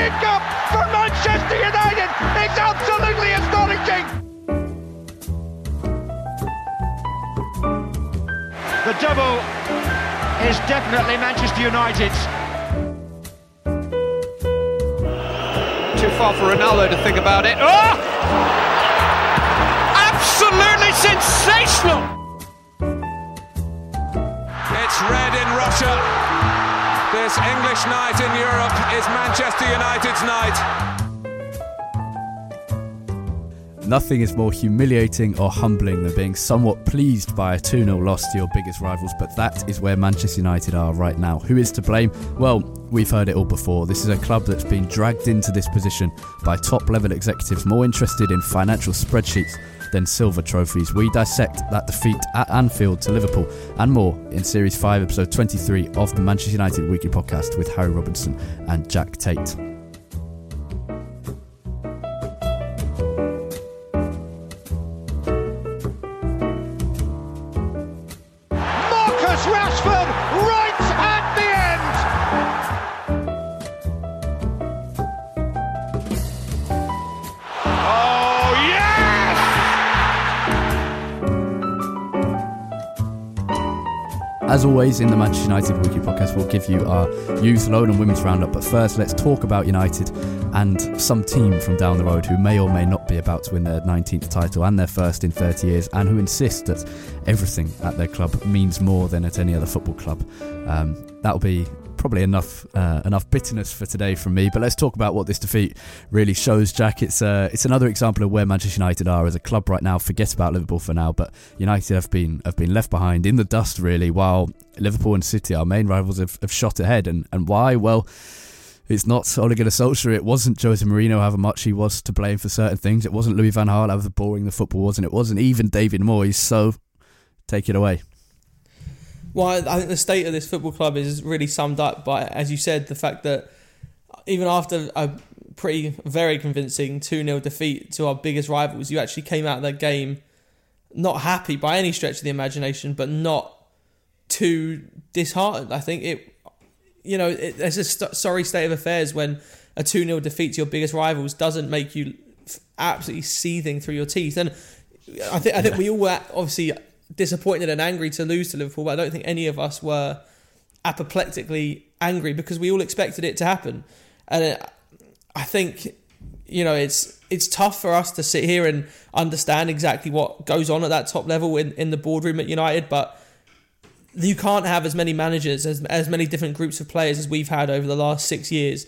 The European Cup for Manchester United. It's absolutely astonishing. The double is definitely Manchester United's. Too far for Ronaldo to think about it. Oh! Absolutely sensational! It's red in Russia. English night in Europe is Manchester United's night. Nothing is more humiliating or humbling than being somewhat pleased by a 2 0 loss to your biggest rivals, but that is where Manchester United are right now. Who is to blame? Well, we've heard it all before. This is a club that's been dragged into this position by top level executives more interested in financial spreadsheets than silver trophies. We dissect that defeat at Anfield to Liverpool and more in Series 5, Episode 23 of the Manchester United Weekly Podcast with Harry Robinson and Jack Tait. Always, in the Manchester United Weekly Podcast, we'll give you our youth, loan, and women's roundup. But first, let's talk about United and some team from down the road who may or may not be about to win their 19th title and their first in 30 years, and who insist that everything at their club means more than at any other football club. Um, that'll be probably enough uh, enough bitterness for today from me. But let's talk about what this defeat really shows, Jack. It's uh, it's another example of where Manchester United are as a club right now. Forget about Liverpool for now, but United have been have been left behind in the dust really, while Liverpool and City, our main rivals, have, have shot ahead. And and why? Well. It's not Ole Gunnar Solskjaer. It wasn't Jose Mourinho, however much he was to blame for certain things. It wasn't Louis van Gaal, however boring the football was, and it wasn't even David Moyes. So, take it away. Well, I think the state of this football club is really summed up by, as you said, the fact that even after a pretty, very convincing 2 0 defeat to our biggest rivals, you actually came out of that game not happy by any stretch of the imagination, but not too disheartened. I think it, you know, it, it's a st- sorry state of affairs when a 2 0 defeat to your biggest rivals doesn't make you absolutely seething through your teeth. And I think I think we all were obviously disappointed and angry to lose to Liverpool, but I don't think any of us were apoplectically angry because we all expected it to happen. And I think you know it's it's tough for us to sit here and understand exactly what goes on at that top level in, in the boardroom at United, but you can't have as many managers as as many different groups of players as we've had over the last six years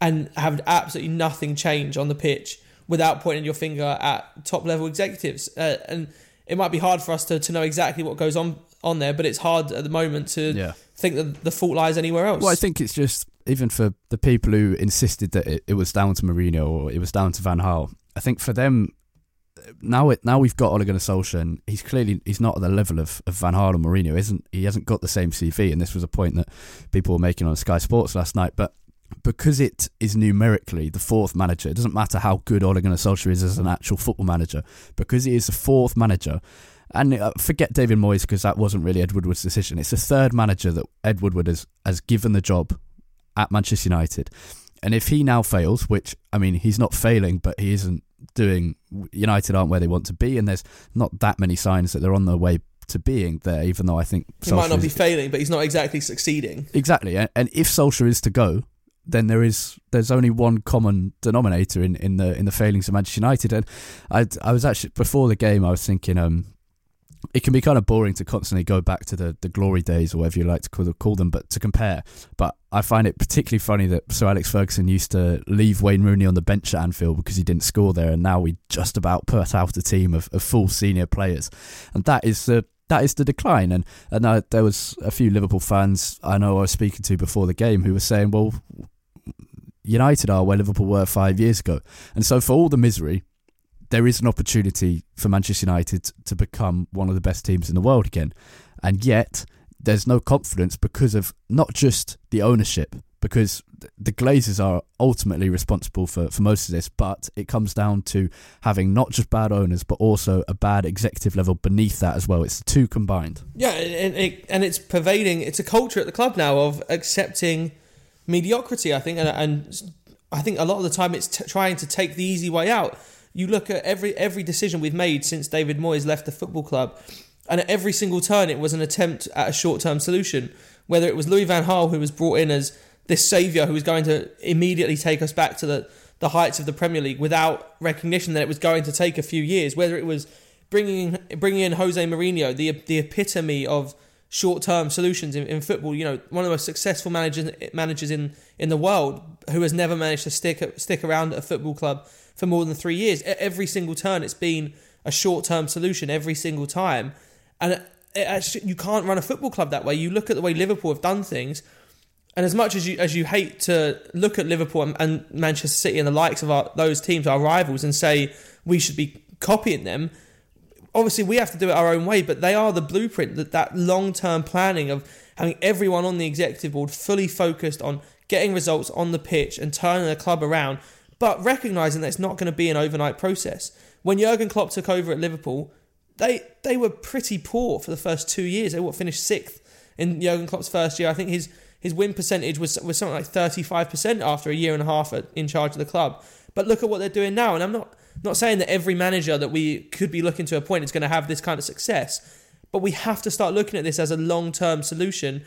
and have absolutely nothing change on the pitch without pointing your finger at top level executives. Uh, and it might be hard for us to, to know exactly what goes on on there, but it's hard at the moment to Yeah. think that the fault lies anywhere else. Well, I think it's just even for the people who insisted that it, it was down to Mourinho or it was down to Van Gaal. I think for them, now it now we've got Ole Gunnar Solskjaer, and he's clearly he's not at the level of, of Van Gaal and Mourinho. Isn't he? Hasn't got the same CV, and this was a point that people were making on Sky Sports last night. But because it is numerically the fourth manager, it doesn't matter how good Ole Gunnar Solskjaer is as an actual football manager, because he is the fourth manager. And uh, forget David Moyes because that wasn't really Ed Woodward's decision. It's the third manager that Ed Woodward has, has given the job at Manchester United. And if he now fails, which I mean, he's not failing, but he isn't doing. United aren't where they want to be, and there's not that many signs that they're on their way to being there. Even though I think he might not be failing, but he's not exactly succeeding. Exactly, and, and if Solskjaer is to go, then there is there's only one common denominator in, in the in the failings of Manchester United. And I I was actually before the game I was thinking um it can be kind of boring to constantly go back to the, the glory days or whatever you like to call, call them, but to compare. But I find it particularly funny that Sir Alex Ferguson used to leave Wayne Rooney on the bench at Anfield because he didn't score there, and now we just about put out a team of, of full senior players, and that is the that is the decline. And and uh, there was a few Liverpool fans I know I was speaking to before the game who were saying, well, United are where Liverpool were five years ago. And so, for all the misery, there is an opportunity for Manchester United to become one of the best teams in the world again. And yet, there's no confidence because of not just the ownership, because the Glazers are ultimately responsible for, for most of this, but it comes down to having not just bad owners, but also a bad executive level beneath that as well. It's two combined. Yeah, and, it, and it's pervading. It's a culture at the club now of accepting mediocrity. I think, and, and I think a lot of the time it's t- trying to take the easy way out. You look at every every decision we've made since David Moyes left the football club, and at every single turn it was an attempt at a short term solution. Whether it was Louis Van Gaal who was brought in as this saviour who was going to immediately take us back to the, the heights of the Premier League without recognition that it was going to take a few years. Whether it was bringing bringing in Jose Mourinho, the the epitome of short term solutions in, in football. You know, one of the most successful managers managers in, in the world who has never managed to stick stick around at a football club for more than three years. Every single turn, it's been a short term solution every single time, and it, it, you can't run a football club that way. You look at the way Liverpool have done things. And as much as you as you hate to look at Liverpool and, and Manchester City and the likes of our, those teams, our rivals, and say we should be copying them, obviously we have to do it our own way, but they are the blueprint that that long term planning of having everyone on the executive board fully focused on getting results on the pitch and turning the club around, but recognizing that it's not going to be an overnight process. When Jurgen Klopp took over at Liverpool, they they were pretty poor for the first two years. They what finished sixth in Jurgen Klopp's first year. I think his his win percentage was was something like thirty five percent after a year and a half in charge of the club. But look at what they're doing now, and I'm not not saying that every manager that we could be looking to appoint is going to have this kind of success, but we have to start looking at this as a long term solution.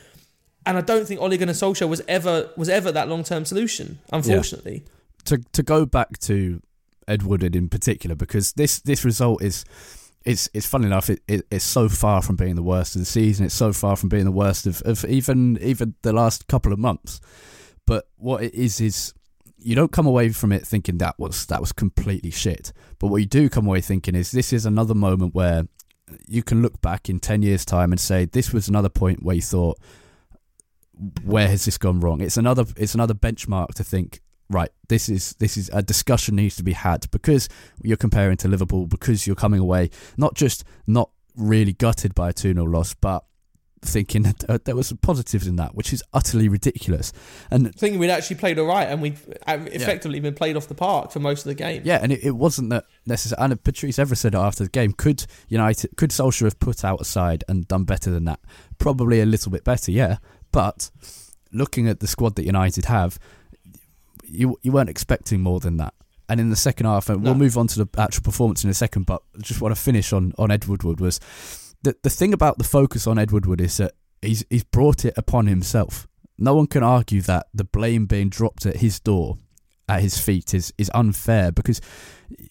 And I don't think Ole Gunnar Solskjaer was ever was ever that long term solution, unfortunately. Yeah. To to go back to Ed Woodward in particular, because this this result is it's it's funny enough. It, it, it's so far from being the worst of the season. It's so far from being the worst of, of even even the last couple of months. But what it is is you don't come away from it thinking that was that was completely shit. But what you do come away thinking is this is another moment where you can look back in 10 years time and say this was another point where you thought where has this gone wrong it's another it's another benchmark to think right this is this is a discussion needs to be had because you're comparing to Liverpool because you're coming away not just not really gutted by a 2-0 loss but thinking that uh, there was some positives in that, which is utterly ridiculous. And thinking we'd actually played all right, and we'd effectively yeah. been played off the park for most of the game. Yeah, and it, it wasn't that necessary. And Patrice Evra said after the game, could United, could Solskjaer have put out a side and done better than that? Probably a little bit better, yeah. But looking at the squad that United have, you you weren't expecting more than that. And in the second half, and no. we'll move on to the actual performance in a second. But just want to finish on on Ed Woodward was the the thing about the focus on Ed Woodward is that he's he's brought it upon himself. No one can argue that the blame being dropped at his door, at his feet, is is unfair because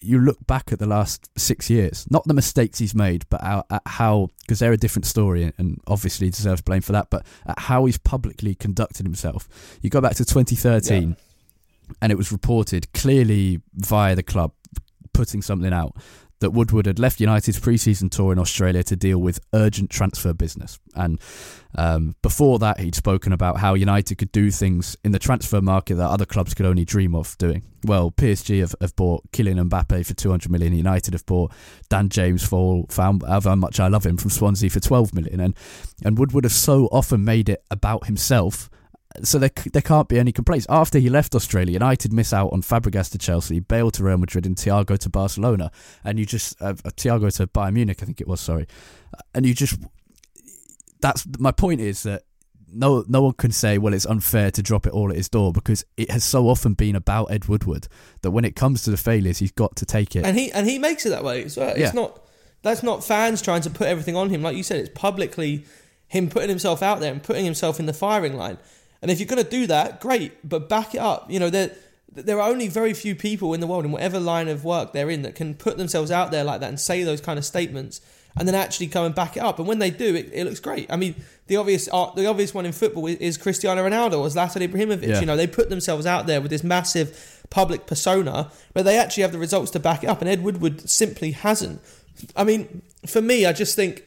you look back at the last six years, not the mistakes he's made, but at how because they're a different story and obviously deserves blame for that, but at how he's publicly conducted himself. You go back to 2013. Yeah. And it was reported clearly via the club putting something out that Woodward had left United's pre-season tour in Australia to deal with urgent transfer business. And um, before that, he'd spoken about how United could do things in the transfer market that other clubs could only dream of doing. Well, PSG have, have bought Kylian Mbappe for 200 million. United have bought Dan James for, for however much I love him from Swansea for 12 million. And and Woodward have so often made it about himself so there, there can't be any complaints. After he left Australia, United miss out on Fabregas to Chelsea, Bale to Real Madrid, and Thiago to Barcelona, and you just uh, uh, Thiago to Bayern Munich, I think it was. Sorry, and you just that's my point is that no no one can say well it's unfair to drop it all at his door because it has so often been about Ed Woodward that when it comes to the failures he's got to take it and he and he makes it that way as well. It's Yeah. not that's not fans trying to put everything on him like you said. It's publicly him putting himself out there and putting himself in the firing line. And if you're going to do that, great, but back it up. You know there there are only very few people in the world in whatever line of work they're in that can put themselves out there like that and say those kind of statements and then actually come and back it up. And when they do, it, it looks great. I mean, the obvious uh, the obvious one in football is, is Cristiano Ronaldo or Zlatan Ibrahimovic. Yeah. You know, they put themselves out there with this massive public persona, but they actually have the results to back it up. And Ed Woodward simply hasn't. I mean, for me, I just think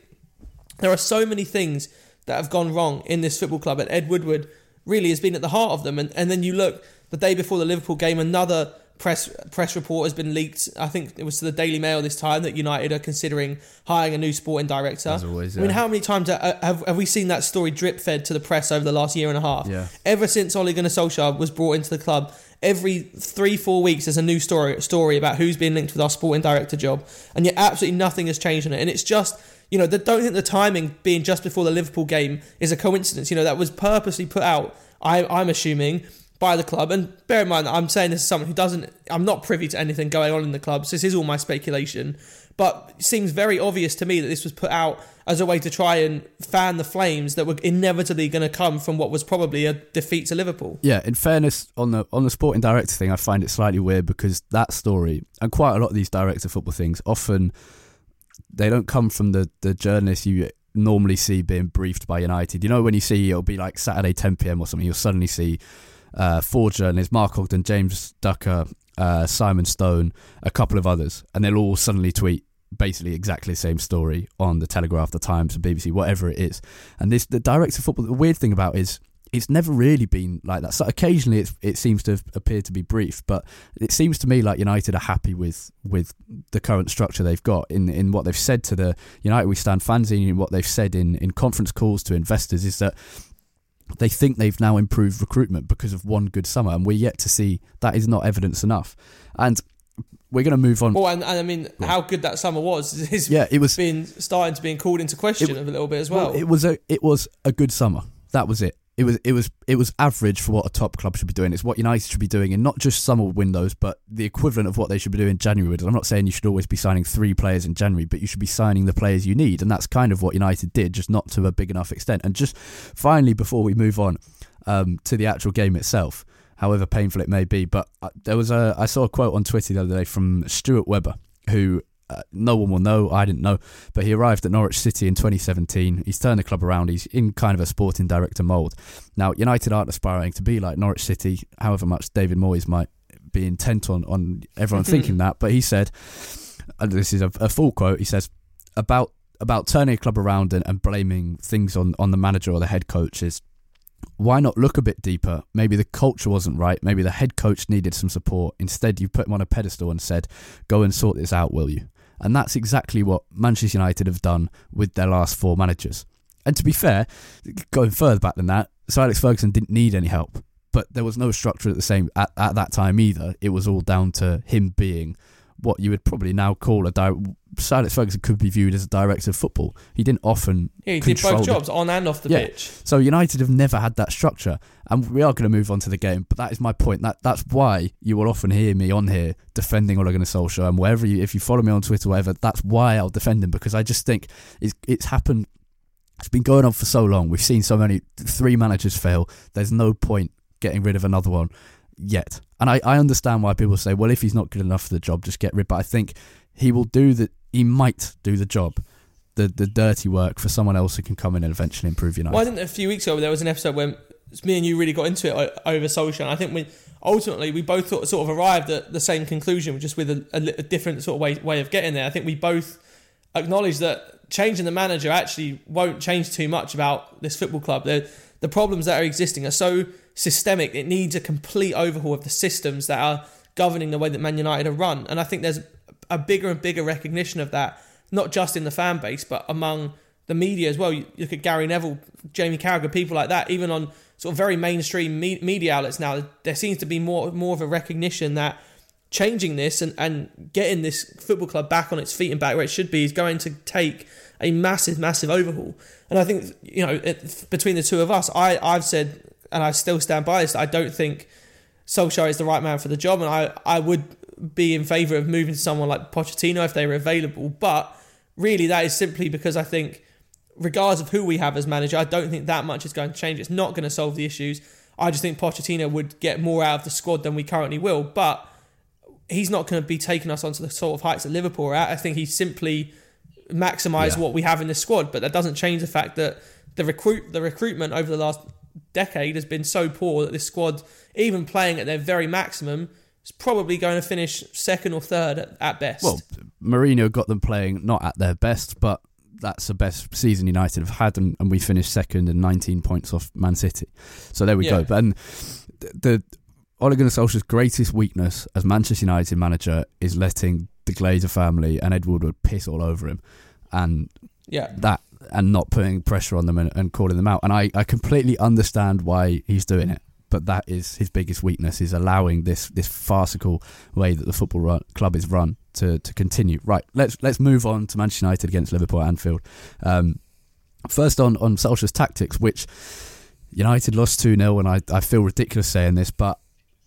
there are so many things that have gone wrong in this football club, and Ed Woodward really has been at the heart of them. And, and then you look the day before the Liverpool game, another press press report has been leaked. I think it was to the Daily Mail this time that United are considering hiring a new sporting director. As always, I mean, how many times have, have we seen that story drip fed to the press over the last year and a half? Yeah. Ever since Ole Gunnar Solskjaer was brought into the club, every three four weeks there's a new story story about who's being linked with our sporting director job, and yet absolutely nothing has changed on it. And it's just you know, the, don't think the timing being just before the Liverpool game is a coincidence. You know, that was purposely put out. I, I'm assuming by the club, and bear in mind I'm saying this as someone who doesn't. I'm not privy to anything going on in the club, so this is all my speculation. But it seems very obvious to me that this was put out as a way to try and fan the flames that were inevitably going to come from what was probably a defeat to Liverpool. Yeah, in fairness, on the on the sporting director thing, I find it slightly weird because that story and quite a lot of these director football things often they don't come from the the journalists you normally see being briefed by United. You know, when you see it'll be like Saturday 10 p.m. or something, you'll suddenly see uh, four journalists: Mark Ogden, James Ducker, uh, Simon Stone, a couple of others, and they'll all suddenly tweet basically exactly the same story on the Telegraph, the Times, the BBC, whatever it is. And this the director of football. The weird thing about is it's never really been like that. So occasionally it's, it seems to have appeared to be brief, but it seems to me like United are happy with with the current structure they've got in in what they've said to the United We Stand fanzine and what they've said in in conference calls to investors is that they think they've now improved recruitment because of one good summer, and we're yet to see that is not evidence enough. And we're going to move on. Well, and, and I mean, how good that summer was is Yeah, it was- being starting to being called into question It- a little bit as well. it was a it was a good summer. That was it. It was it was it was average for what a top club should be doing. It's what United should be doing in not just summer windows, but the equivalent of what they should be doing in January windows. I'm not saying you should always be signing three players in January, but you should be signing the players you need, and that's kind of what United did, just not to a big enough extent. And just finally, before we move on um, to the actual game itself, however painful it may be, but uh, there was a I saw a quote on Twitter the other day from Stuart Webber, who uh, no one will know. I didn't know, but he arrived at Norwich City in 2017. He's turned the club around. He's in kind of a sporting director mould. Now, United aren't aspiring to be like Norwich City, however much David Moyes might be intent on on everyone thinking that. But he said, and this is a, a full quote. He says about about turning a club around and, and blaming things on on the manager or the head coach is why not look a bit deeper? Maybe the culture wasn't right. Maybe the head coach needed some support. Instead, you put him on a pedestal and said, "Go and sort this out, will you?" And that's exactly what Manchester United have done with their last four managers. And to be fair, going further back than that, Sir Alex Ferguson didn't need any help, but there was no structure at the same at, at that time either. It was all down to him being what you would probably now call a di- Alex Ferguson could be viewed as a director of football. He didn't often yeah, he did both jobs on and off the Yeah. pitch. so United have never had that structure, and we are going to move on to the game. But that is my point. That that's why you will often hear me on here defending Ole Gunnar Solskjaer, and wherever you, if you follow me on Twitter, or whatever, that's why I'll defend him because I just think it's it's happened. It's been going on for so long. We've seen so many three managers fail. There's no point getting rid of another one yet. And I, I understand why people say, well, if he's not good enough for the job, just get rid. But I think he will do the. He might do the job. The, the dirty work for someone else who can come in and eventually improve United. Well, I think a few weeks ago there was an episode when me and you really got into it over Solskjaer. And I think we ultimately we both sort of arrived at the same conclusion, just with a, a, a different sort of way way of getting there. I think we both acknowledge that changing the manager actually won't change too much about this football club. The the problems that are existing are so systemic. It needs a complete overhaul of the systems that are governing the way that Man United are run. And I think there's a bigger and bigger recognition of that, not just in the fan base, but among the media as well. You look at Gary Neville, Jamie Carragher, people like that, even on sort of very mainstream me- media outlets now, there seems to be more more of a recognition that changing this and, and getting this football club back on its feet and back where it should be is going to take a massive, massive overhaul. And I think, you know, it, between the two of us, I, I've said, and I still stand by this, I don't think Solskjaer is the right man for the job. And I, I would be in favour of moving to someone like Pochettino if they were available. But really, that is simply because I think regardless of who we have as manager, I don't think that much is going to change. It's not going to solve the issues. I just think Pochettino would get more out of the squad than we currently will, but he's not going to be taking us onto the sort of heights that Liverpool are at. I think he simply maximised yeah. what we have in the squad, but that doesn't change the fact that the recruit the recruitment over the last decade has been so poor that this squad, even playing at their very maximum, is probably going to finish second or third at, at best. Well, Mourinho got them playing not at their best, but that's the best season United have had, and, and we finished second and 19 points off Man City. So there we yeah. go. And the, the Ole Gunnar Solskjaer's greatest weakness as Manchester United manager is letting the Glazer family and Ed Woodward piss all over him, and yeah, that and not putting pressure on them and, and calling them out. And I, I completely understand why he's doing it but that is his biggest weakness is allowing this this farcical way that the football run, club is run to to continue. Right, let's let's move on to Manchester United against Liverpool at Anfield. Um, first on on Solskjaer's tactics, which United lost two 0 and I I feel ridiculous saying this, but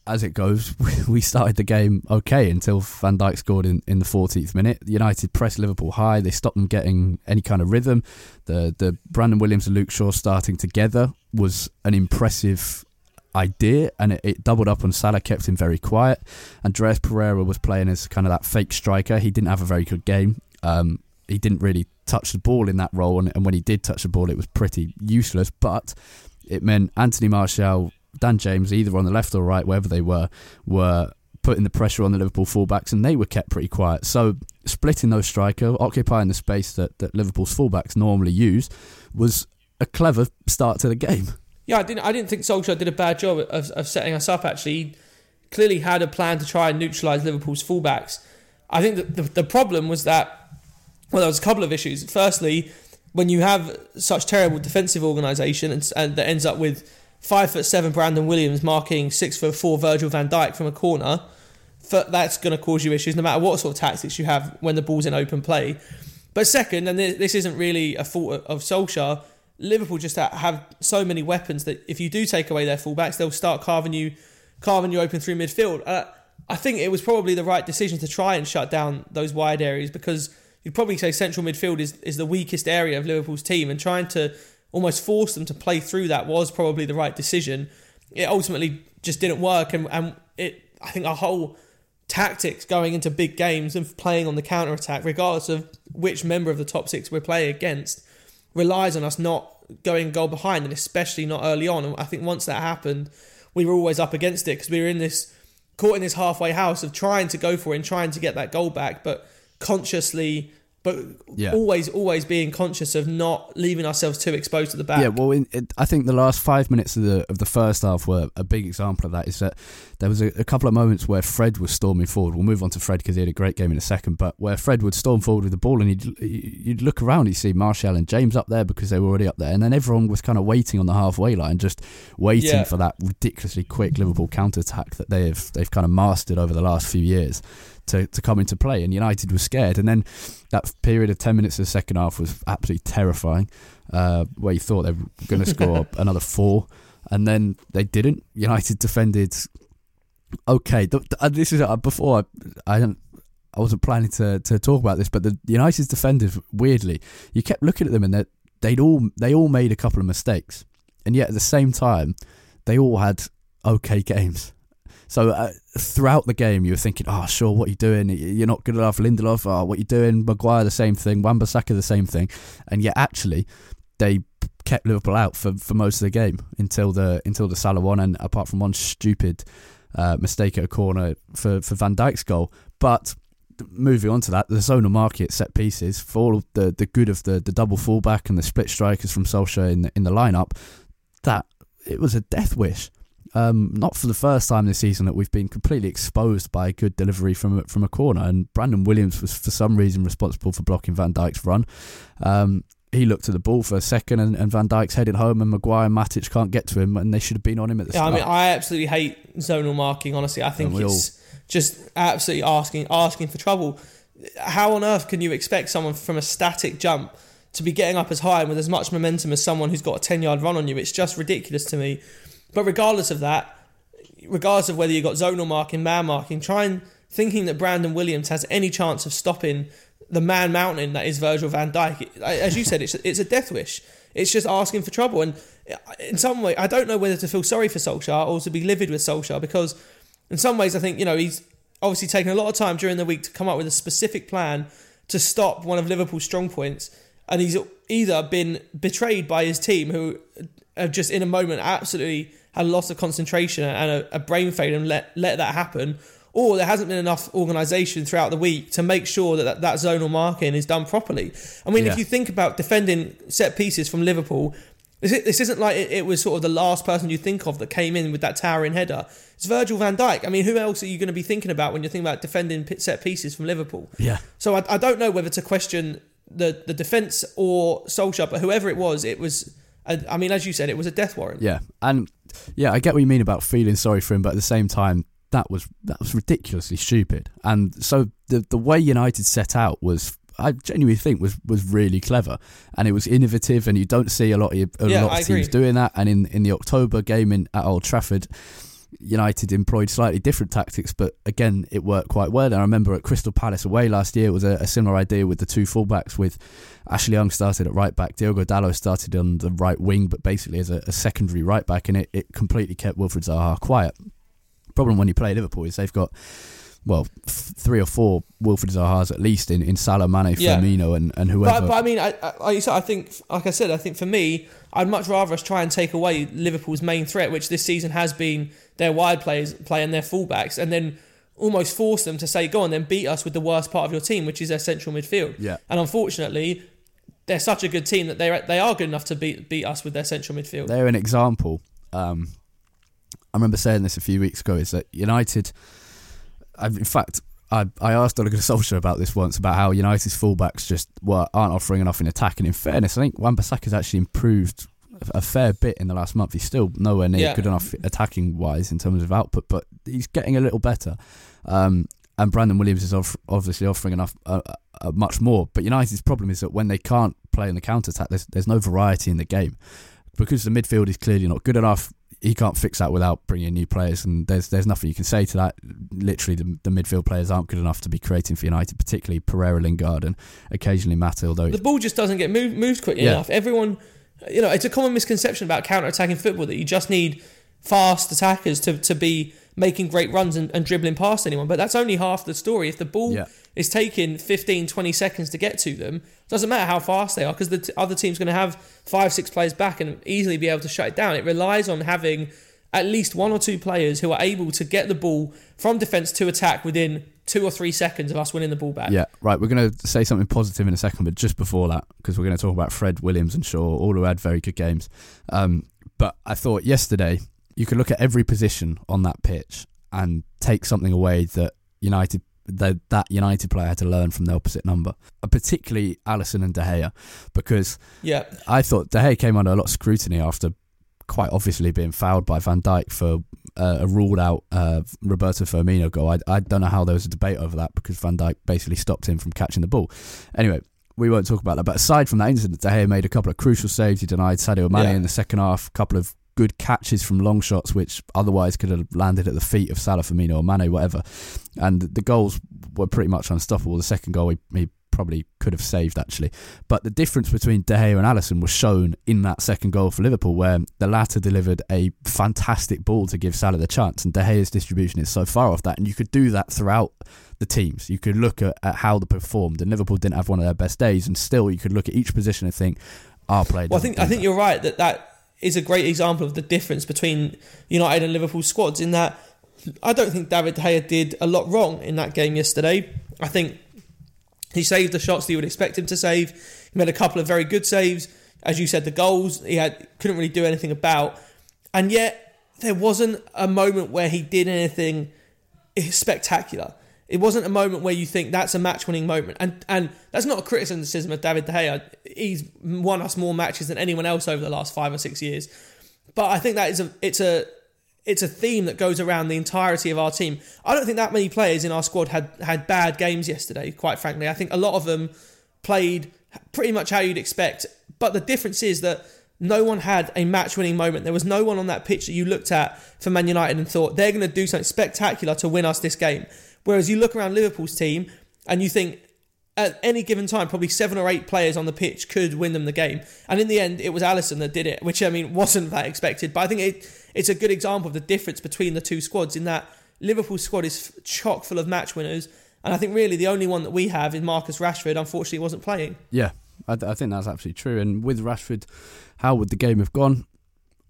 as it goes, we started the game okay until Van Dijk scored in, in the 14th minute. United pressed Liverpool high. They stopped them getting any kind of rhythm. The the Brandon Williams and Luke Shaw starting together was an impressive idea, and it, it, doubled up on Salah, kept him very quiet. Andreas Pereira was playing as kind of that fake striker. He didn't have a very good game. Um, he didn't really touch the ball in that role, and, and when he did touch the ball, it was pretty useless. But it meant Anthony Martial, Dan James, either on the left or right, wherever they were, were putting the pressure on the Liverpool fullbacks, and they were kept pretty quiet. So splitting those striker, occupying the space that, that Liverpool's fullbacks normally use, was a clever start to the game yeah, I didn't. I didn't think Solskjaer did a bad job of, of setting us up. Actually, he clearly had a plan to try and neutralise Liverpool's fullbacks. I think that the, the problem was that well, there was a couple of issues. Firstly, when you have such terrible defensive organisation and, and that ends up with five foot seven Brandon Williams marking six foot four Virgil Van Dijk from a corner, that's going to cause you issues no matter what sort of tactics you have when the ball's in open play. But second, and this isn't really a fault of Solskjaer, Liverpool just have so many weapons that if you do take away their fullbacks, they'll start carving you, carving you open through midfield. Uh, I think it was probably the right decision to try and shut down those wide areas because you'd probably say central midfield is, is the weakest area of Liverpool's team, and trying to almost forced them to play through that was probably the right decision. It ultimately just didn't work, and, and it I think our whole tactics going into big games and playing on the counter attack, regardless of which member of the top six we're playing against, relies on us not going goal behind, and especially not early on. And I think once that happened, we were always up against it because we were in this caught in this halfway house of trying to go for it and trying to get that goal back, but consciously but yeah. always always being conscious of not leaving ourselves too exposed to the back. Yeah, well, in, it, I think the last five minutes of the of the first half were a big example of that. Is that there was a, a couple of moments where Fred was storming forward. We'll move on to Fred because he had a great game in a second, but where Fred would storm forward with the ball and you'd you'd look around, you see Martial and James up there because they were already up there, and then everyone was kind of waiting on the halfway line, just waiting yeah. for that ridiculously quick Liverpool counter attack that they've they've kind of mastered over the last few years to, to come into play, and United was scared. And then that period of 10 minutes of the second half was absolutely terrifying, uh, where you thought they were going to score another four, and then they didn't. United defended okay. This is uh, before I, I don't. I wasn't planning to, to talk about this, but the United's defenders weirdly, you kept looking at them and they'd all they all made a couple of mistakes, and yet at the same time, they all had okay games. So uh, throughout the game, you were thinking, "Oh, sure, what are you doing? You're not good enough." Lindelof, oh, what are you doing? Maguire, the same thing. Wan-Bissaka, the same thing. And yet, actually, they kept Liverpool out for, for most of the game until the until the Salah one, and apart from one stupid uh, mistake at a corner for for Van Dijk's goal. But moving on to that, the zonal market set pieces for all the the good of the the double fullback and the split strikers from Solskjaer in the, in the lineup, that it was a death wish. Um, not for the first time this season that we've been completely exposed by a good delivery from from a corner, and Brandon Williams was for some reason responsible for blocking Van Dijk's run. Um, he looked at the ball for a second, and, and Van Dijk's headed home, and Maguire and Matic can't get to him, and they should have been on him at the yeah, start. I mean, I absolutely hate zonal marking. Honestly, I think it's just absolutely asking asking for trouble. How on earth can you expect someone from a static jump to be getting up as high and with as much momentum as someone who's got a ten yard run on you? It's just ridiculous to me. But regardless of that, regardless of whether you've got zonal marking, man marking, try and thinking that Brandon Williams has any chance of stopping the man mountain that is Virgil van Dijk. As you said, it's it's a death wish. It's just asking for trouble. And in some way, I don't know whether to feel sorry for Solskjaer or to be livid with Solskjaer because, in some ways, I think you know he's obviously taken a lot of time during the week to come up with a specific plan to stop one of Liverpool's strong points, and he's either been betrayed by his team who have just in a moment absolutely had a loss of concentration and a, a brain failure and let let that happen, or there hasn't been enough organisation throughout the week to make sure that, that that zonal marking is done properly. I mean, Yeah. if you think about defending set pieces from Liverpool, this, this isn't like it, it was sort of the last person you think of that came in with that towering header. It's Virgil van Dijk. I mean, who else are you going to be thinking about when you're thinking about defending set pieces from Liverpool? Yeah. So I, I don't know whether to question the, the defence or Solskjaer, but whoever it was, it was. I I mean, as you said, it was a death warrant. Yeah, and yeah, I get what you mean about feeling sorry for him, but at the same time, that was that was ridiculously stupid. And so the the way United set out was. I genuinely think was, was really clever, and it was innovative, and you don't see a lot of a Yeah, lot of teams doing that. And in, in the October game in at Old Trafford, United employed slightly different tactics, but again, it worked quite well. And I remember at Crystal Palace away last year, it was a, a similar idea with the two fullbacks. With Ashley Young started at right back, Diogo Dalot started on the right wing, but basically as a, a secondary right back, and it, it completely kept Wilfried Zaha quiet. Problem when you play Liverpool is they've got well f- three or four Wilfried Zahas at least in in Salah, Mane, Yeah. Firmino, and and whoever. But, but I mean, I, I, like you said, I think, like I said, I think for me, I'd much rather us try and take away Liverpool's main threat, which this season has been their wide players playing their fullbacks, and then almost force them to say, "Go on, then beat us with the worst part of your team, which is their central midfield." Yeah. And unfortunately, they're such a good team that they they are good enough to beat beat us with their central midfield. they're an example. Um, I remember saying this a few weeks ago. Is that United? In fact, I I asked Ole Gunnar Solskjaer about this once about how United's fullbacks just well, aren't offering enough in attack. And in fairness, I think Wan-Bissaka's actually improved a- a fair bit in the last month. He's still nowhere near Yeah. good enough attacking wise in terms of output, but he's getting a little better. Um, and Brandon Williams is off, obviously offering enough, uh, uh, much more. But United's problem is that when they can't play in the counter attack, there's there's no variety in the game because the midfield is clearly not good enough. He can't fix that without bringing in new players, and there's there's nothing you can say to that. Literally, the, the midfield players aren't good enough to be creating for United, particularly Pereira, Lingard, and occasionally Mata. Although the ball just doesn't get moved, moved quickly Yeah. enough. Everyone, you know, it's a common misconception about counter-attacking football that you just need fast attackers to, to be making great runs and, and dribbling past anyone. But that's only half the story. If the ball Yeah. is taking 15, 20 seconds to get to them, doesn't matter how fast they are because the t- other team's going to have five, six players back and easily be able to shut it down. It relies on having at least one or two players who are able to get the ball from defence to attack within two or three seconds of us winning the ball back. Yeah, right. We're going to say something positive in a second, but just before that, because we're going to talk about Fred Williams and Shaw, all who had very good games. Um, but I thought yesterday you could look at every position on that pitch and take something away that United that that United player had to learn from the opposite number, uh, particularly Alisson and De Gea, because Yeah. I thought De Gea came under a lot of scrutiny after quite obviously being fouled by Van Dijk for uh, a ruled out uh, Roberto Firmino goal. I, I don't know how there was a debate over that because Van Dijk basically stopped him from catching the ball. Anyway, we won't talk about that. But aside from that incident, De Gea made a couple of crucial saves. He denied Sadio Mane Yeah. in the second half, a couple of good catches from long shots, which otherwise could have landed at the feet of Salah, Firmino, or Mane, whatever. And the goals were pretty much unstoppable. The second goal, he, he probably could have saved actually. But the difference between De Gea and Alisson was shown in that second goal for Liverpool, where the latter delivered a fantastic ball to give Salah the chance, and De Gea's distribution is so far off that. And you could do that throughout the teams. You could look at, at how they performed, and Liverpool didn't have one of their best days, and still you could look at each position and think. our play. Well, I think I think you're right that that is a great example of the difference between United and Liverpool squads. In that, I don't think David De Gea did a lot wrong in that game yesterday. I think he saved the shots that you would expect him to save. He made a couple of very good saves. As you said, the goals he had couldn't really do anything about, and yet there wasn't a moment where he did anything spectacular. It wasn't a moment where you think that's a match-winning moment, and and that's not a criticism of David De Gea. He's won us more matches than anyone else over the last five or six years. But I think that is a it's a it's a theme that goes around the entirety of our team. I don't think that many players in our squad had had bad games yesterday. Quite frankly, I think a lot of them played pretty much how you'd expect. But the difference is that no one had a match winning moment. There was no one on that pitch that you looked at for Man United and thought they're going to do something spectacular to win us this game. Whereas you look around Liverpool's team and you think at any given time, probably seven or eight players on the pitch could win them the game. And in the end, it was Alisson that did it, which I mean wasn't that expected. But I think it, it's a good example of the difference between the two squads in that Liverpool's squad is chock full of match winners. And I think really the only one that we have is Marcus Rashford. Unfortunately, wasn't playing. Yeah, I, I think that's absolutely true. And with Rashford, how would the game have gone?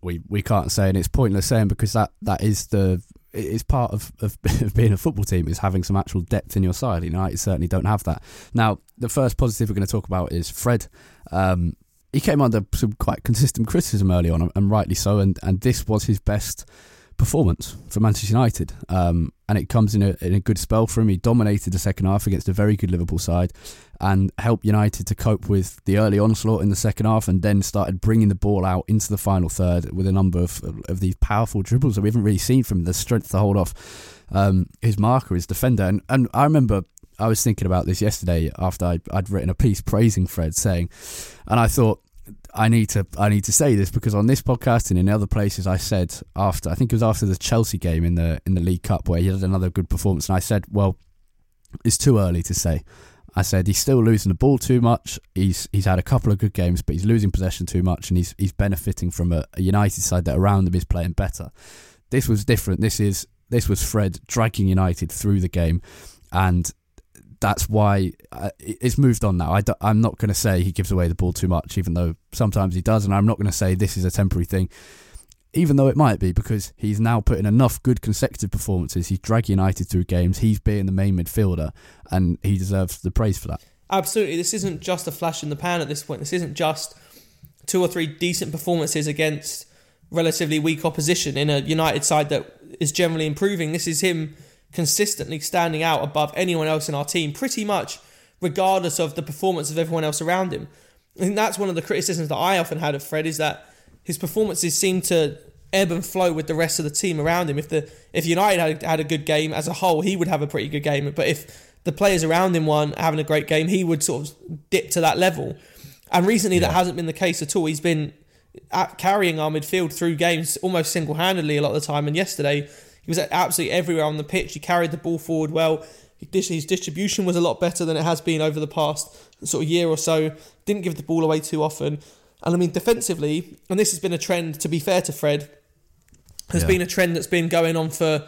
We we can't say, and it's pointless saying because that, that is the it is part of, of, of being a football team is having some actual depth in your side. United certainly don't have that. Now, the first positive we're going to talk about is Fred. Um, he came under some quite consistent criticism early on, and rightly so. And, and this was his best performance for Manchester United. Um, and it comes in a, in a good spell for him. He dominated the second half against a very good Liverpool side and helped United to cope with the early onslaught in the second half and then started bringing the ball out into the final third with a number of, of these powerful dribbles that we haven't really seen from him, the strength to hold off um, his marker, his defender. And, and I remember I was thinking about this yesterday after I'd, I'd written a piece praising Fred, saying, and I thought, I need to I need to say this because on this podcast and in other places I said after I think it was after the Chelsea game in the in the League Cup where he had another good performance and I said well it's too early to say. I said he's still losing the ball too much. He's he's had a couple of good games but he's losing possession too much and he's he's benefiting from a, a United side that around him is playing better. This was different. This is this was Fred dragging United through the game and that's why uh, it's moved on now. I am not going to say he gives away the ball too much, even though sometimes he does, and I'm not going to say this is a temporary thing, even though it might be, because he's now put in enough good consecutive performances. He's dragged United through games. He's being the main midfielder, and he deserves the praise for that. Absolutely. This isn't just a flash in the pan at this point. This isn't just two or three decent performances against relatively weak opposition in a United side that is generally improving. This is him consistently standing out above anyone else in our team, pretty much regardless of the performance of everyone else around him. I think that's one of the criticisms that I often had of Fred is that his performances seem to ebb and flow with the rest of the team around him. If the if United had, had a good game as a whole, he would have a pretty good game. But if the players around him weren't having a great game, he would sort of dip to that level. And recently, yeah. that hasn't been the case at all. He's been uh, carrying our midfield through games almost single handedly a lot of the time. And yesterday, he was absolutely everywhere on the pitch. He carried the ball forward well. His distribution was a lot better than it has been over the past sort of year or so. Didn't give the ball away too often. And I mean, defensively, and this has been a trend, to be fair to Fred, has yeah. been a trend that's been going on for,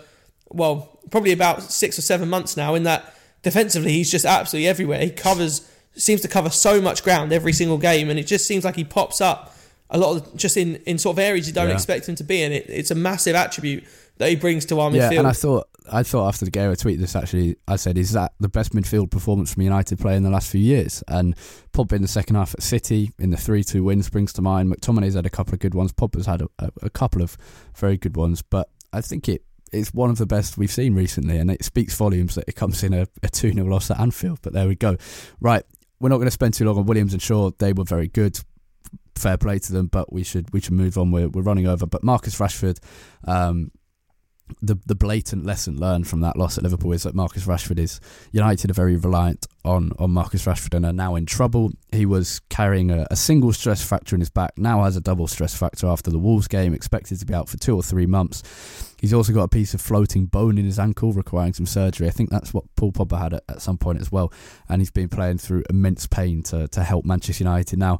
well, probably about six or seven months now, in that defensively, he's just absolutely everywhere. He covers, seems to cover so much ground every single game, and it just seems like he pops up a lot of just in, in sort of areas you don't yeah. expect him to be in. It, it's a massive attribute that he brings to our midfield. yeah, and I thought I thought after the game I tweeted this actually I said is that the best midfield performance from United player in the last few years? And Pogba in the second half at City in the 3-2 win springs to mind. McTominay's had a couple of good ones. Pogba's had a, a, a couple of very good ones. But I think it it's one of the best we've seen recently and it speaks volumes that it comes in a, a 2-0 loss at Anfield. But there we go. Right we're not going to spend too long on Williams and Shaw. They were very good. Fair play to them but we should we should move on. We're, we're running over. But Marcus Rashford um, the the blatant lesson learned from that loss at Liverpool is that Marcus Rashford is United are very reliant on on Marcus Rashford and are now in trouble. He was carrying a, a, single stress fracture in his back, now has a double stress fracture after the Wolves game, expected to be out for two or three months. He's also got a piece of floating bone in his ankle requiring some surgery. I think that's what Paul Pogba had at, at some point as well, and he's been playing through immense pain to to help Manchester United now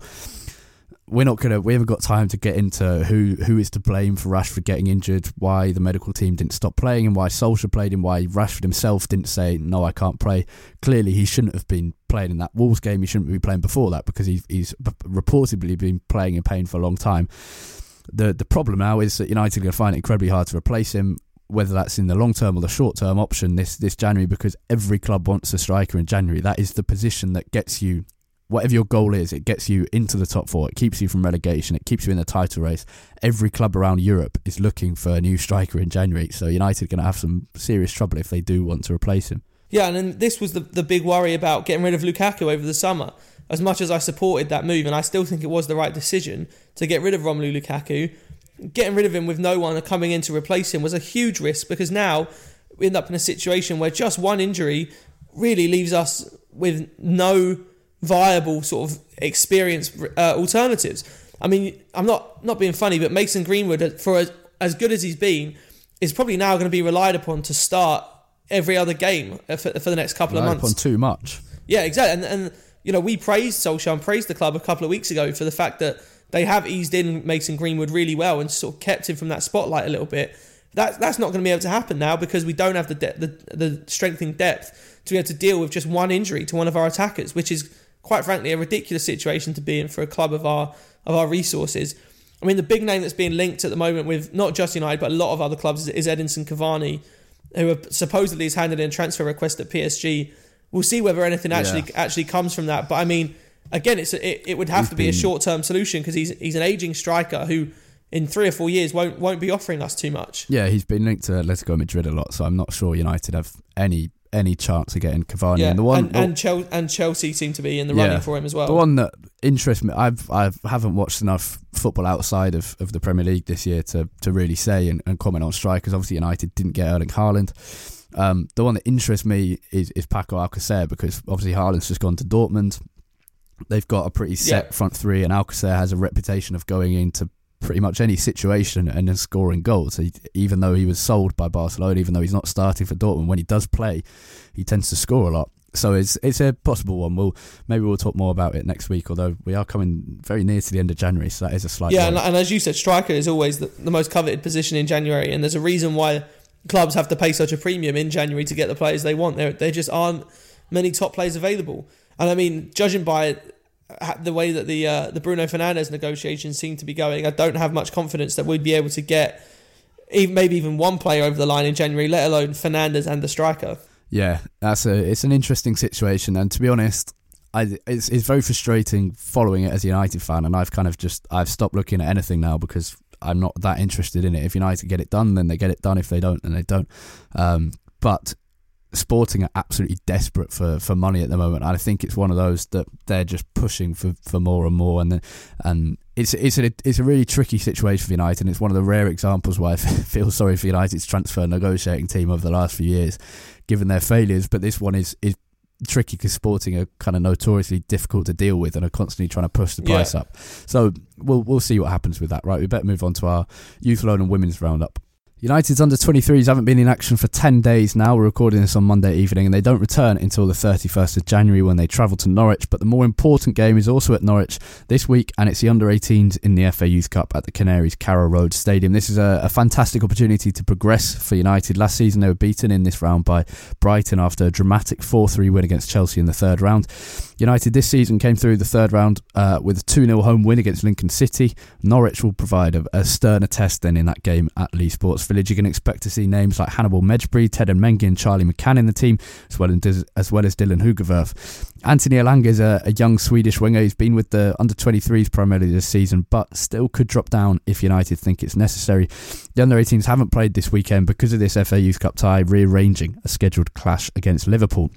we're not gonna. We haven't got time to get into who who is to blame for Rashford getting injured, why the medical team didn't stop playing, and why Solskjaer played, and why Rashford himself didn't say no, I can't play. Clearly, he shouldn't have been playing in that Wolves game. He shouldn't be playing before that because he's he's reportedly been playing in pain for a long time. The the problem now is that United are going to find it incredibly hard to replace him whether that's in the long term or the short term option this this January because every club wants a striker in January. That is the position that gets you whatever your goal is, it gets you into the top four. It keeps you from relegation. It keeps you in the title race. Every club around Europe is looking for a new striker in January. So United are going to have some serious trouble if they do want to replace him. Yeah, and then this was the, the big worry about getting rid of Lukaku over the summer. As much as I supported that move, and I still think it was the right decision to get rid of Romelu Lukaku, getting rid of him with no one coming in to replace him was a huge risk because now we end up in a situation where just one injury really leaves us with no viable sort of experience uh, alternatives. I mean, I'm not not being funny, but Mason Greenwood, uh, for as, as good as he's been, is probably now going to be relied upon to start every other game for, for the next couple relied of months. Upon too much. Yeah, exactly. And, and you know, we praised Solskjaer and praised the club a couple of weeks ago for the fact that they have eased in Mason Greenwood really well and sort of kept him from that spotlight a little bit. That that's not going to be able to happen now because we don't have the de- the the strengthening depth to be able to deal with just one injury to one of our attackers, which is quite frankly a ridiculous situation to be in for a club of our of our resources. I mean, the big name that's being linked at the moment with not just United but a lot of other clubs is Edinson Cavani, who supposedly has handed in a transfer request at PSG. We'll see whether anything actually yeah. actually comes from that. But I mean, again, it's a, it, it would have he's to be been... a short term solution because he's he's an aging striker who in three or four years won't won't be offering us too much. Yeah, he's been linked to Atletico Madrid a lot, so I'm not sure United have any any chance of getting Cavani. Yeah, and the one and, and, Chelsea, and Chelsea seem to be in the yeah, running for him as well. The one that interests me, I've I haven't watched enough football outside of, of the Premier League this year to to really say and, and comment on strikers. Obviously, United didn't get Erling Haaland. Um, the one that interests me is, is Paco Alcacer because obviously Haaland's just gone to Dortmund. They've got a pretty set yeah. front three, and Alcacer has a reputation of going into pretty much any situation and then scoring goals. He, even though he was sold by Barcelona, even though he's not starting for Dortmund, when he does play, he tends to score a lot. So it's it's a possible one. We'll maybe we'll talk more about it next week. Although we are coming very near to the end of January, so that is a slight. Yeah, and, and, as you said, striker is always the, the most coveted position in January, and there's a reason why clubs have to pay such a premium in January to get the players they want. There there just aren't many top players available, and I mean, judging by the way that the uh, the Bruno Fernandes negotiations seem to be going, I don't have much confidence that we'd be able to get even, maybe even one player over the line in January, let alone Fernandes and the striker. Yeah, that's a it's an interesting situation, and to be honest, I it's it's very frustrating following it as a United fan, and I've kind of just I've stopped looking at anything now because I'm not that interested in it. If United get it done, then they get it done. If they don't, then they don't. Um, but Sporting are absolutely desperate for, for money at the moment. I think it's one of those that they're just pushing for, for more and more, and and it's it's a it's a really tricky situation for United. And it's one of the rare examples why I feel sorry for United's transfer negotiating team over the last few years, given their failures. But this one is is tricky because Sporting are kind of notoriously difficult to deal with and are constantly trying to push the price yeah. up. So we'll we'll see what happens with that. Right, we better move on to our youth loan and women's roundup. United's under 23s haven't been in action for 10 days now. We're recording this on Monday evening and they don't return until the 31st of January when they travel to Norwich. But the more important game is also at Norwich this week and it's the under 18s in the FA Youth Cup at the Canaries Carrow Road Stadium. This is a, a fantastic opportunity to progress for United. Last season they were beaten in this round by Brighton after a dramatic 4 3 win against Chelsea in the third round. United this season came through the third round uh, with a 2 0 home win against Lincoln City. Norwich will provide a, a sterner test than in that game at Leigh Sports Village. You can expect to see names like Hannibal Mejbri, Ted Mengi, and Charlie McCann in the team, as well as, as, well as Dillon Hoogewerf. Anthony Elanga is a, a, young Swedish winger. He's been with the under 23s primarily this season, but still could drop down if United think it's necessary. The under 18s haven't played this weekend because of this FA Youth Cup tie, rearranging a scheduled clash against Liverpool.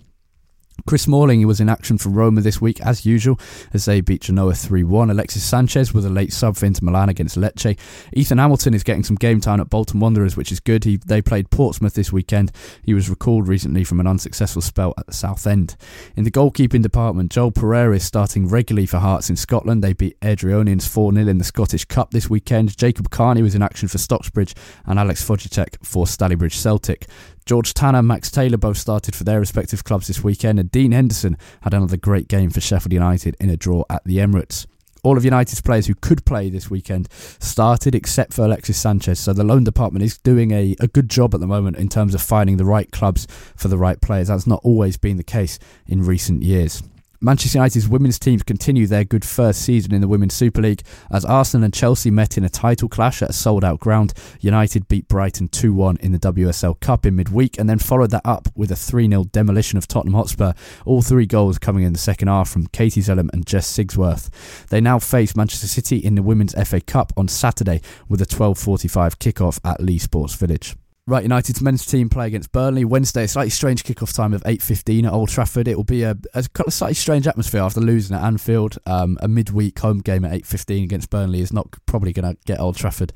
Chris Smalling was in action for Roma this week, as usual, as they beat Genoa 3 1. Alexis Sanchez was a late sub for Inter Milan against Lecce. Ethan Hamilton is getting some game time at Bolton Wanderers, which is good. He, they played Portsmouth this weekend. He was recalled recently from an unsuccessful spell at the Southend. In the goalkeeping department, Joel Pereira is starting regularly for Hearts in Scotland. They beat Airdrieonians 4 0 in the Scottish Cup this weekend. Jacob Carney was in action for Stocksbridge and Alex Fojticek for Stalybridge Celtic. George Tanner Max Taylor both started for their respective clubs this weekend, and Dean Henderson had another great game for Sheffield United in a draw at the Emirates. All of United's players who could play this weekend started, except for Alexis Sanchez. So the loan department is doing a, a good job at the moment in terms of finding the right clubs for the right players. That's not always been the case in recent years. Manchester United's women's teams continue their good first season in the Women's Super League as Arsenal and Chelsea met in a title clash at a sold out ground. United beat Brighton 2 1 in the WSL Cup in midweek and then followed that up with a 3 0 demolition of Tottenham Hotspur. All three goals coming in the second half from Katie Zelem and Jess Sigsworth. They now face Manchester City in the Women's FA Cup on Saturday with a 12.45 kickoff at Leigh Sports Village. Right, United's men's team play against Burnley Wednesday. Slightly strange kickoff time of eight fifteen at Old Trafford. It will be a, a slightly strange atmosphere after losing at Anfield. Um, a midweek home game at eight fifteen against Burnley is not probably going to get Old Trafford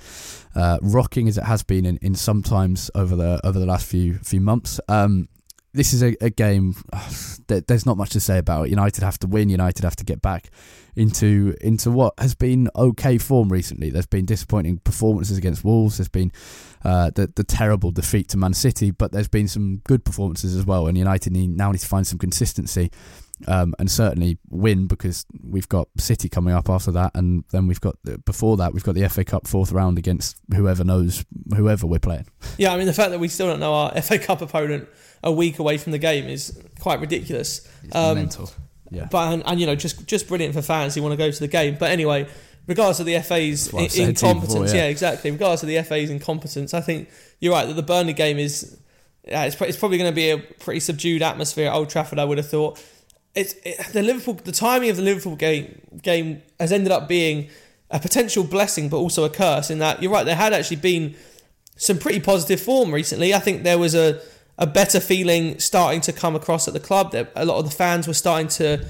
uh, rocking as it has been in, in some times over the over the last few few months. Um, this is a, a game. there's not much to say about. United have to win. United have to get back into into what has been okay form recently. There's been disappointing performances against Wolves. There's been uh, the the terrible defeat to Man City, but there's been some good performances as well. And United need, now need to find some consistency. Um, and certainly win because we've got City coming up after that, and then we've got before that we've got the FA Cup fourth round against whoever knows whoever we're playing. Yeah, I mean the fact that we still don't know our FA Cup opponent a week away from the game is quite ridiculous. It's um, mental. Yeah. But and, and, you know just just brilliant for fans who want to go to the game. But anyway, regardless of the FA's incompetence, before, yeah. yeah. exactly. Regardless of the FA's incompetence, I think you're right that the Burnley game is. Yeah, it's, it's probably going to be a pretty subdued atmosphere at Old Trafford. I would have thought. It's it, the Liverpool. The timing of the Liverpool game game has ended up being a potential blessing, but also a curse. In that you're right, there had actually been some pretty positive form recently. I think there was a a better feeling starting to come across at the club. That A lot of the fans were starting to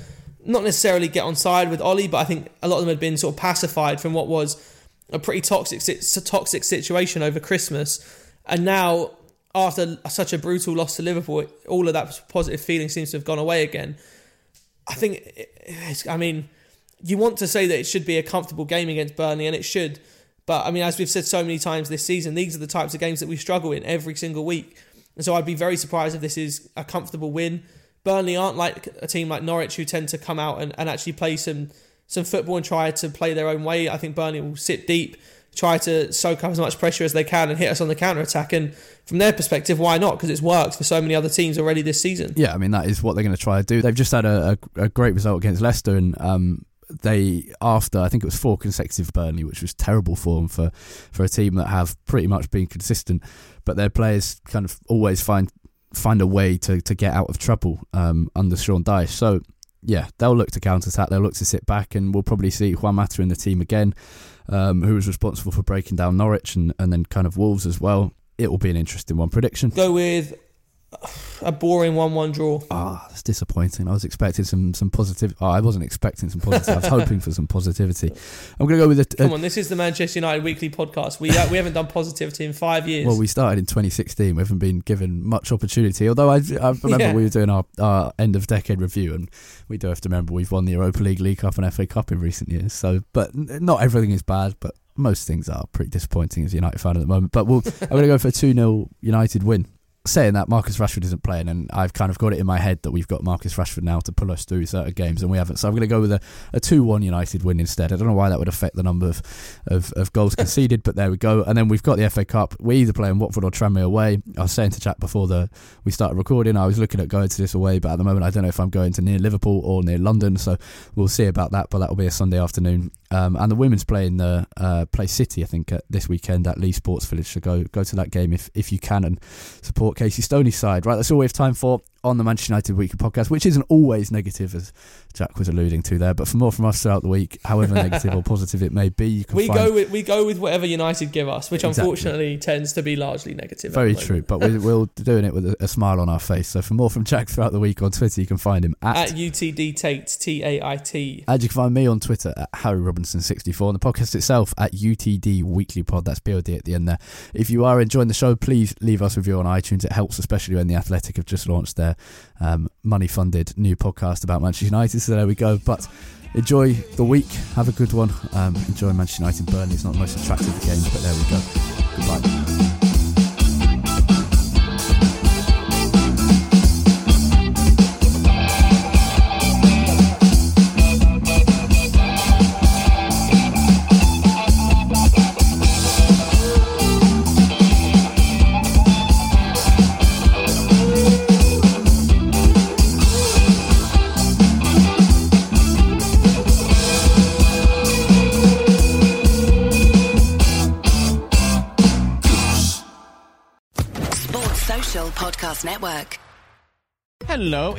not necessarily get on side with Ole, but I think a lot of them had been sort of pacified from what was a pretty toxic toxic situation over Christmas, and now after such a brutal loss to Liverpool, all of that positive feeling seems to have gone away again. I think, I mean, you want to say that it should be a comfortable game against Burnley, and it should. But I mean, as we've said so many times this season, these are the types of games that we struggle in every single week. And so I'd be very surprised if this is a comfortable win. Burnley aren't like a team like Norwich who tend to come out and, and actually play some some football and try to play their own way. I think Burnley will sit deep, try to soak up as much pressure as they can and hit us on the counter attack. And from their perspective, why not? Because it's worked for so many other teams already this season. Yeah, I mean that is what they're going to try to do. They've just had a, a, a great result against Leicester, and um, they after I think it was four consecutive Burnley, which was terrible form for for a team that have pretty much been consistent but their players kind of always find find a way to, to get out of trouble um, under Sean Dyche. So yeah, they'll look to counter attack. They'll look to sit back, and we'll probably see Juan Mata in the team again, um, who was responsible for breaking down Norwich and, and then kind of Wolves as well. It will be an interesting one. Prediction? Go with a boring one-one draw. Ah, oh, that's disappointing. I was expecting some some positive. Oh, I wasn't expecting some positive. I was hoping for some positivity. I'm going to go with a, a, Come on, this is the Manchester United Weekly podcast. We uh, we haven't done positivity in five years. Well, we started in 2016. We haven't been given much opportunity. Although I, I remember yeah. we were doing our, our end of decade review, and we do have to remember we've won the Europa League, League Cup, and FA Cup in recent years. So, but not everything is bad. But most things are pretty disappointing as a United fan at the moment. But we'll, I'm going to go for a 2 0 United win saying that Marcus Rashford isn't playing, and I've kind of got it in my head that we've got Marcus Rashford now to pull us through certain games, and we haven't. So I'm going to go with a, a 2 1 United win instead. I don't know why that would affect the number of, of, of goals conceded, but there we go. And then we've got the FA Cup. We either play in Watford or Tranmere away. I was saying to Jack before the we started recording, I was looking at going to this away, but at the moment I don't know if I'm going to near Liverpool or near London, so we'll see about that. But that'll be a Sunday afternoon. Um, and the women's play in the uh, play City, I think, this weekend at Leigh Sports Village. So go go to that game if, if you can and support Casey Stoney's side. Right, that's all we have time for on the Manchester United Weekly podcast, which isn't always negative, as Jack was alluding to there. But for more from us throughout the week, however negative or positive it may be, you can we go with we go with whatever United give us, which exactly. unfortunately tends to be largely negative. Very true, but we're, we're doing it with a, a, smile on our face. So for more from Jack throughout the week on Twitter, you can find him at, at UTD Tait T A I T, and you can find me on Twitter at Harry Robinson sixty four, and the podcast itself at UTD Weekly Pod. That's Pod at the end there. If you are enjoying the show, please leave us a review on iTunes. It helps, especially when the Athletic have just launched their um, money funded new podcast about Manchester United. So there we go. But enjoy the week. Have a good one. Um, enjoy Manchester United Burnley. It's not the most attractive of games, but there we go. Goodbye.